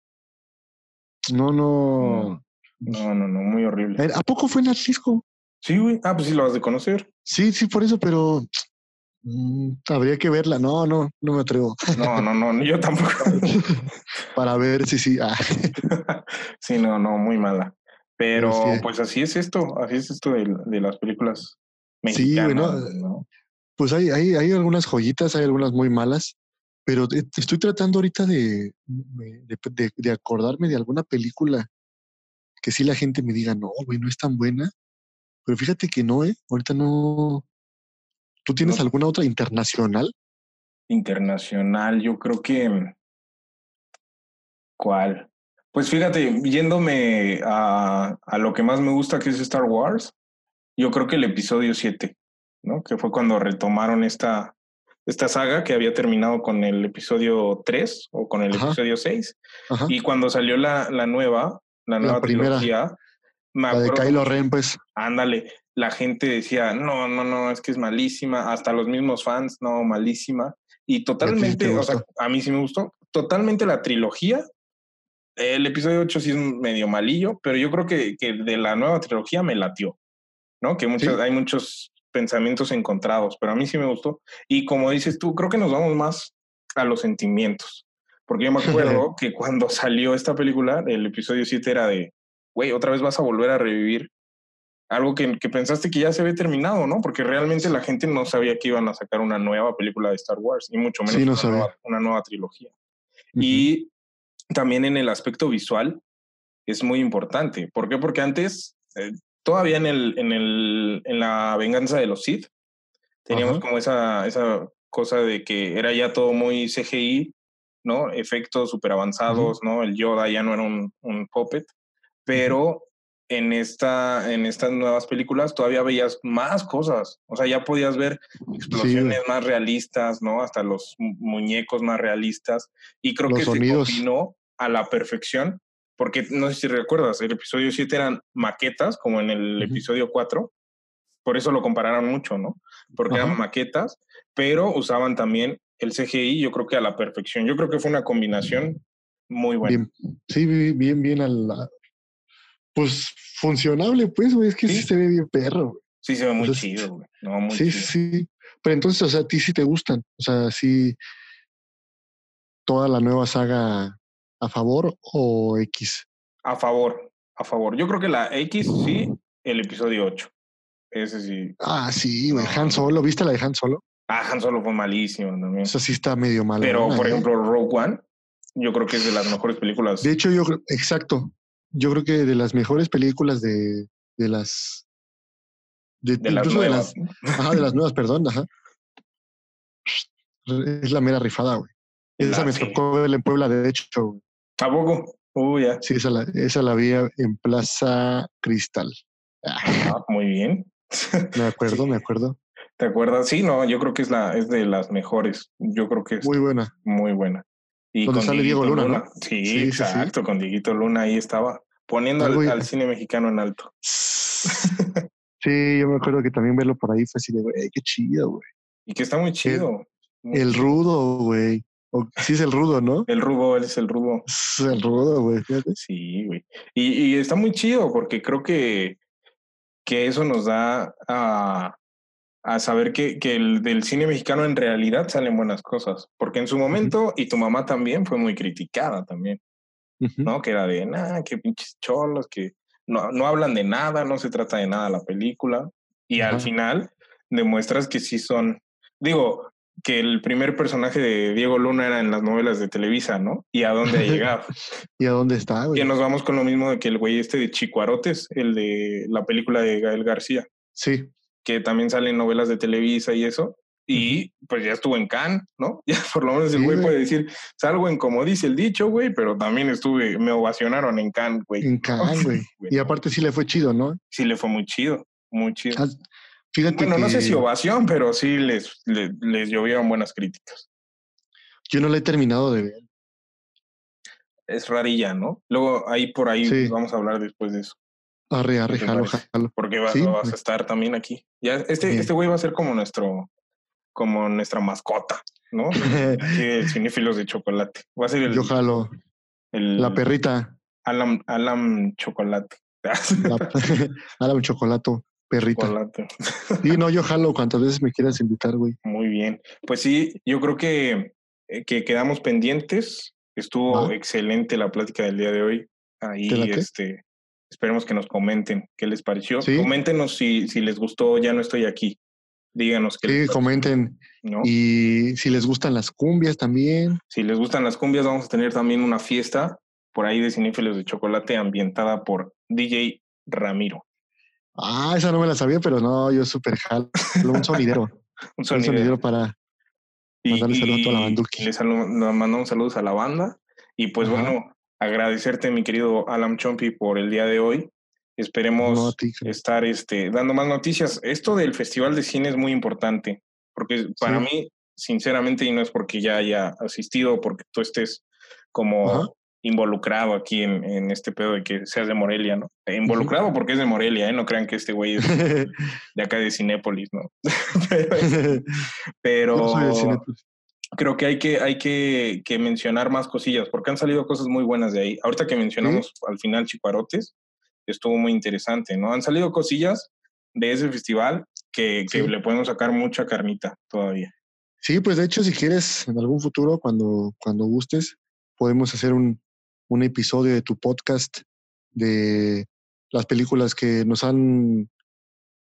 No, no.
No, no, no, muy horrible.
¿A poco fue en Atlisco?
Sí, güey. Ah, pues sí lo vas de conocer.
Sí, sí, por eso, pero mm, habría que verla. No, no, no me atrevo.
No, no, no, yo tampoco.
Para ver si sí. Ah,
sí, no, no, muy mala. Pero
Pero sí.
pues así es esto, así es esto de, de las películas
Sí, güey,
mexicanas,
¿no? pues hay, hay, hay algunas joyitas, hay algunas muy malas, pero estoy tratando ahorita de, de, de- de acordarme de alguna película que sí la gente me diga, no, güey, no es tan buena. Pero fíjate que no, ¿eh? Ahorita no. ¿Tú tienes
No.
alguna otra internacional?
Internacional, yo creo que... ¿Cuál? Pues fíjate, yéndome a, a lo que más me gusta, que es Star Wars, yo creo que el episodio 7, ¿no? Que fue cuando retomaron esta, esta saga que había terminado con el episodio 3 o con el
Ajá.
episodio 6.
Ajá.
Y cuando salió la, la nueva, la nueva trilogía, me
La de Kylo Ren, pues.
Ándale, la gente decía, no, no, no, es que es malísima, hasta los mismos fans, no, malísima. Y totalmente,
te
o sea, a mí sí me gustó, totalmente la trilogía. El episodio 8 sí es medio malillo, pero yo creo que, que de la nueva trilogía me latió, ¿no? Que muchos,
Sí.
hay muchos pensamientos encontrados, pero a mí sí me gustó. Y como dices tú, creo que nos vamos más a los sentimientos. Porque yo me acuerdo que cuando salió esta película, el episodio 7 era de, güey, otra vez vas a volver a revivir algo que, que, pensaste que ya se había terminado, ¿no? Porque realmente la gente no sabía que iban a sacar una nueva película de Star Wars, y mucho menos una, nueva, una, nueva, trilogía. Y también en el aspecto visual es muy importante. ¿Por qué? Porque antes, eh, todavía en, el, en, el, en la venganza de los Sith, teníamos como esa, esa cosa de que era ya todo muy CGI, ¿no? Efectos súper avanzados, ¿no? El Yoda ya no era un, un puppet, pero en, esta, en estas nuevas películas todavía veías más cosas. O sea, ya podías ver explosiones más realistas, ¿no? Hasta los muñecos más realistas. Y creo que se combinó a la perfección, porque no sé si recuerdas, el episodio 7 eran maquetas, como en el episodio 4. Por eso lo compararon mucho, ¿no? Porque eran maquetas, pero usaban también el CGI, yo creo que a la perfección. Yo creo que fue una combinación muy buena.
sí, bien, bien a la, pues funcionable, pues, güey. Es que sí, se ve bien perro, güey.
Sí, se ve muy chido, güey. No, muy
sí, sí. Pero entonces, o sea, a ti sí te gustan. O sea, sí. Toda la nueva saga a favor o X.
A favor, a favor. Yo creo que la X sí, el episodio 8. Ese sí.
Ah, sí, güey. Han Solo, ¿viste la de Han Solo?
Ah, Han Solo fue malísimo también.
Eso sí está medio mal.
Pero, por ejemplo, Rogue One, yo creo que es de las mejores películas.
De hecho, yo creo, exacto yo creo que de las mejores películas de, de las
de, las nuevas.
De las, ajá, de las nuevas, perdón, ajá. Es la mera rifada, güey. Esa me tocó verla en Puebla, de hecho, güey.
¿A poco? Uh, ya.
Sí, esa la, esa la vi en Plaza Cristal.
Ah, muy bien.
Me acuerdo, me acuerdo.
¿Te acuerdas? Sí, no, yo creo que es la, es de las mejores. Yo creo que es
muy buena.
Muy buena.
Y con sale Diego Luna, ¿no?
Sí, exacto, con Dieguito Luna ahí estaba poniendo al, cine mexicano en alto.
Sí, yo me acuerdo que también verlo por ahí fue así de, güey, qué chido, güey.
Y que está muy chido.
El, rudo, güey. Sí es el rudo, ¿no?
El rudo, él es el rudo.
Es el rudo, güey.
Sí, güey. Y, y, está muy chido porque creo que, que eso nos da a, a saber que, que el, del cine mexicano en realidad salen buenas cosas. Porque en su momento, y tu mamá también fue muy criticada también. ¿no? Que era de, nada, qué pinches cholos, que no, no hablan de nada, no se trata de nada la película. Y al final demuestras que sí son, digo, que el primer personaje de Diego Luna era en las novelas de Televisa, ¿no? Y a dónde ha llegado.
¿Y a dónde está, güey?
Que nos vamos con lo mismo de que el güey este de Chicuarotes, el de la película de Gael García.
Sí.
Que también salen novelas de Televisa y eso y pues ya estuvo en Cannes, ¿no? Ya por lo menos el güey puede decir, salgo en como dice el dicho, güey, pero también estuve, me ovacionaron en Cannes, güey.
En Cannes, güey. y aparte sí le fue chido, ¿no?
Sí le fue muy chido, muy chido. Ah, fíjate bueno, no sé si ovación, pero sí les, les, llovieron buenas críticas.
Yo no la he terminado de ver.
Es rarilla, ¿no? Luego ahí por ahí vamos a hablar después de eso.
Arre, arre, jalo, jalo.
Porque vas, vas a estar también aquí. Ya, este, este güey va a ser como nuestro como nuestra mascota, ¿no? Aquí cinéfilos de chocolate. Va a ser el.
Yo jalo. la perrita.
Alam, Alam Chocolate.
Alam Chocolato, perrita. Chocolate. Y no, yo jalo cuantas veces me quieras invitar, güey.
Muy bien. Pues sí, yo creo que, eh, que quedamos pendientes. Estuvo excelente la plática del día de hoy. Ahí, este, esperemos que nos comenten qué les pareció. Coméntenos si, si les gustó, ya no estoy aquí. Díganos
que. Sí, comenten. Y si les gustan las cumbias también.
Si les gustan las cumbias, vamos a tener también una fiesta por ahí de cinéfilos de chocolate ambientada por DJ Ramiro.
Ah, esa no me la sabía, pero no, yo súper jalo. Un sonidero. un sonidero. para mandarle saludos a toda la banda.
Les mandamos saludos a la banda. Y pues bueno, agradecerte, mi querido Alan Chompi, por el día de hoy. Esperemos estar este, dando más noticias. Esto del Festival de Cine es muy importante, porque para mí, sinceramente, y no es porque ya haya asistido, porque tú estés como involucrado aquí en, este pedo de que seas de Morelia, ¿no? E involucrado porque es de Morelia, ¿eh? No crean que este güey es de acá de Cinépolis, ¿no? pero, creo que hay que, hay que, que, mencionar más cosillas, porque han salido cosas muy buenas de ahí. Ahorita que mencionamos al final Chiparotes, estuvo muy interesante, ¿no? Han salido cosillas de ese festival que, que le podemos sacar mucha carnita todavía.
Sí, pues de hecho, si quieres, en algún futuro, cuando, cuando gustes, podemos hacer un, un episodio de tu podcast de las películas que nos han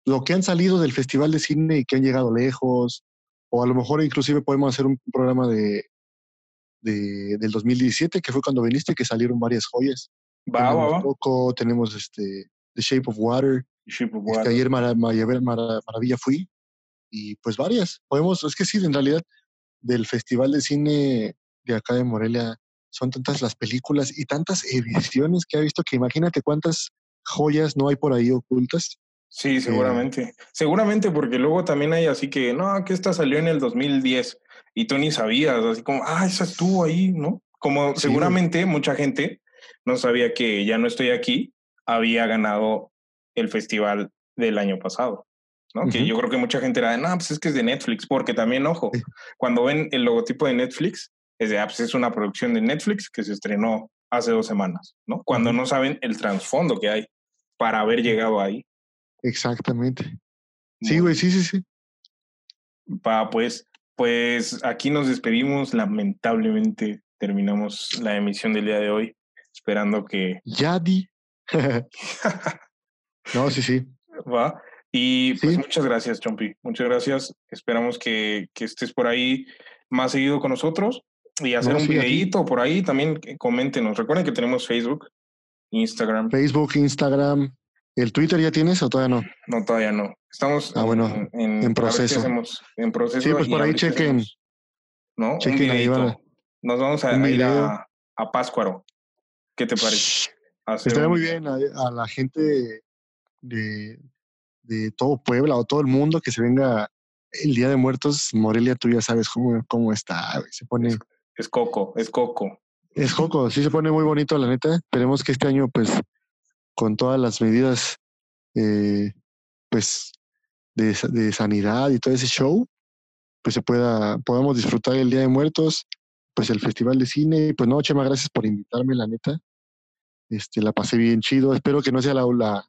lo que han salido del Festival de Cine y que han llegado lejos, o a lo mejor inclusive podemos hacer un programa de, de del 2017, que fue cuando viniste, que salieron varias joyas.
Va, va, va.
Coco, tenemos este The Shape of Water,
Shape of
este,
Water.
ayer Mara- Mara- Mara- Maravilla fui, y pues varias. Podemos, es que sí, en realidad, del Festival de Cine de acá de Morelia, son tantas las películas y tantas ediciones que ha visto que imagínate cuántas joyas no hay por ahí ocultas.
Sí, seguramente. Seguramente porque luego también hay así que, no, que esta salió en el 2010 y tú ni sabías, así como, ah, esa estuvo ahí, ¿no? Como
Sí,
seguramente mucha gente no sabía que Ya no estoy aquí había ganado el festival del año pasado, ¿no? Que yo creo que mucha gente era, de, no, pues es que es de Netflix, porque también, ojo,
Sí.
cuando ven el logotipo de Netflix, es de, ah, pues es una producción de Netflix que se estrenó hace dos semanas, ¿no? Cuando no saben el trasfondo que hay para haber llegado ahí.
Exactamente. Sí, güey, sí, sí, sí.
Va, pues, pues aquí nos despedimos. Lamentablemente terminamos la emisión del día de hoy, esperando que
Yadi. no, sí, sí.
va. Y pues
Sí.
muchas gracias, Chompi. Muchas gracias. Esperamos que, que estés por ahí más seguido con nosotros y hacer
No,
un
sí,
videíto por ahí. También eh, coméntenos. Recuerden que tenemos Facebook, Instagram.
Facebook, Instagram. ¿El Twitter ya tienes o todavía no?
No, todavía no. Estamos
Ah, bueno,
en,
en proceso.
En proceso.
Sí, pues por ahí chequen.
hacemos, ¿No?
Chequen ahí,
Nos vamos a, a ir a, a Páscuaro. ¿Qué te parece?
Estaría
un-
muy bien a, a la gente de, de todo Puebla o todo el mundo que se venga el Día de Muertos. Morelia, tú ya sabes cómo, cómo está. Se pone,
Es Coco, es Coco.
es joco, sí se pone muy bonito, la neta. Esperemos que este año, pues, con todas las medidas, eh, pues, de, sa- de sanidad y todo ese show, pues se pueda, podamos disfrutar el Día de Muertos, pues el Festival de Cine. Pues no, Chema, gracias por invitarme, la neta. Este, la pasé bien chido. Espero que no sea la, la,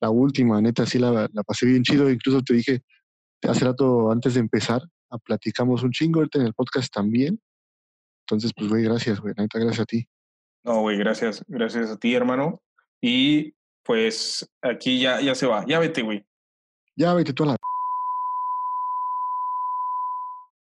la última, neta, sí la, la pasé bien chido. Incluso te dije hace rato, antes de empezar, a platicamos un chingo, ahorita en el podcast también. Entonces, pues, güey, gracias, güey, neta, gracias a ti.
No, güey, gracias. Gracias a ti, hermano. Y pues aquí ya, ya se va. Ya vete, güey.
Ya, vete tú a la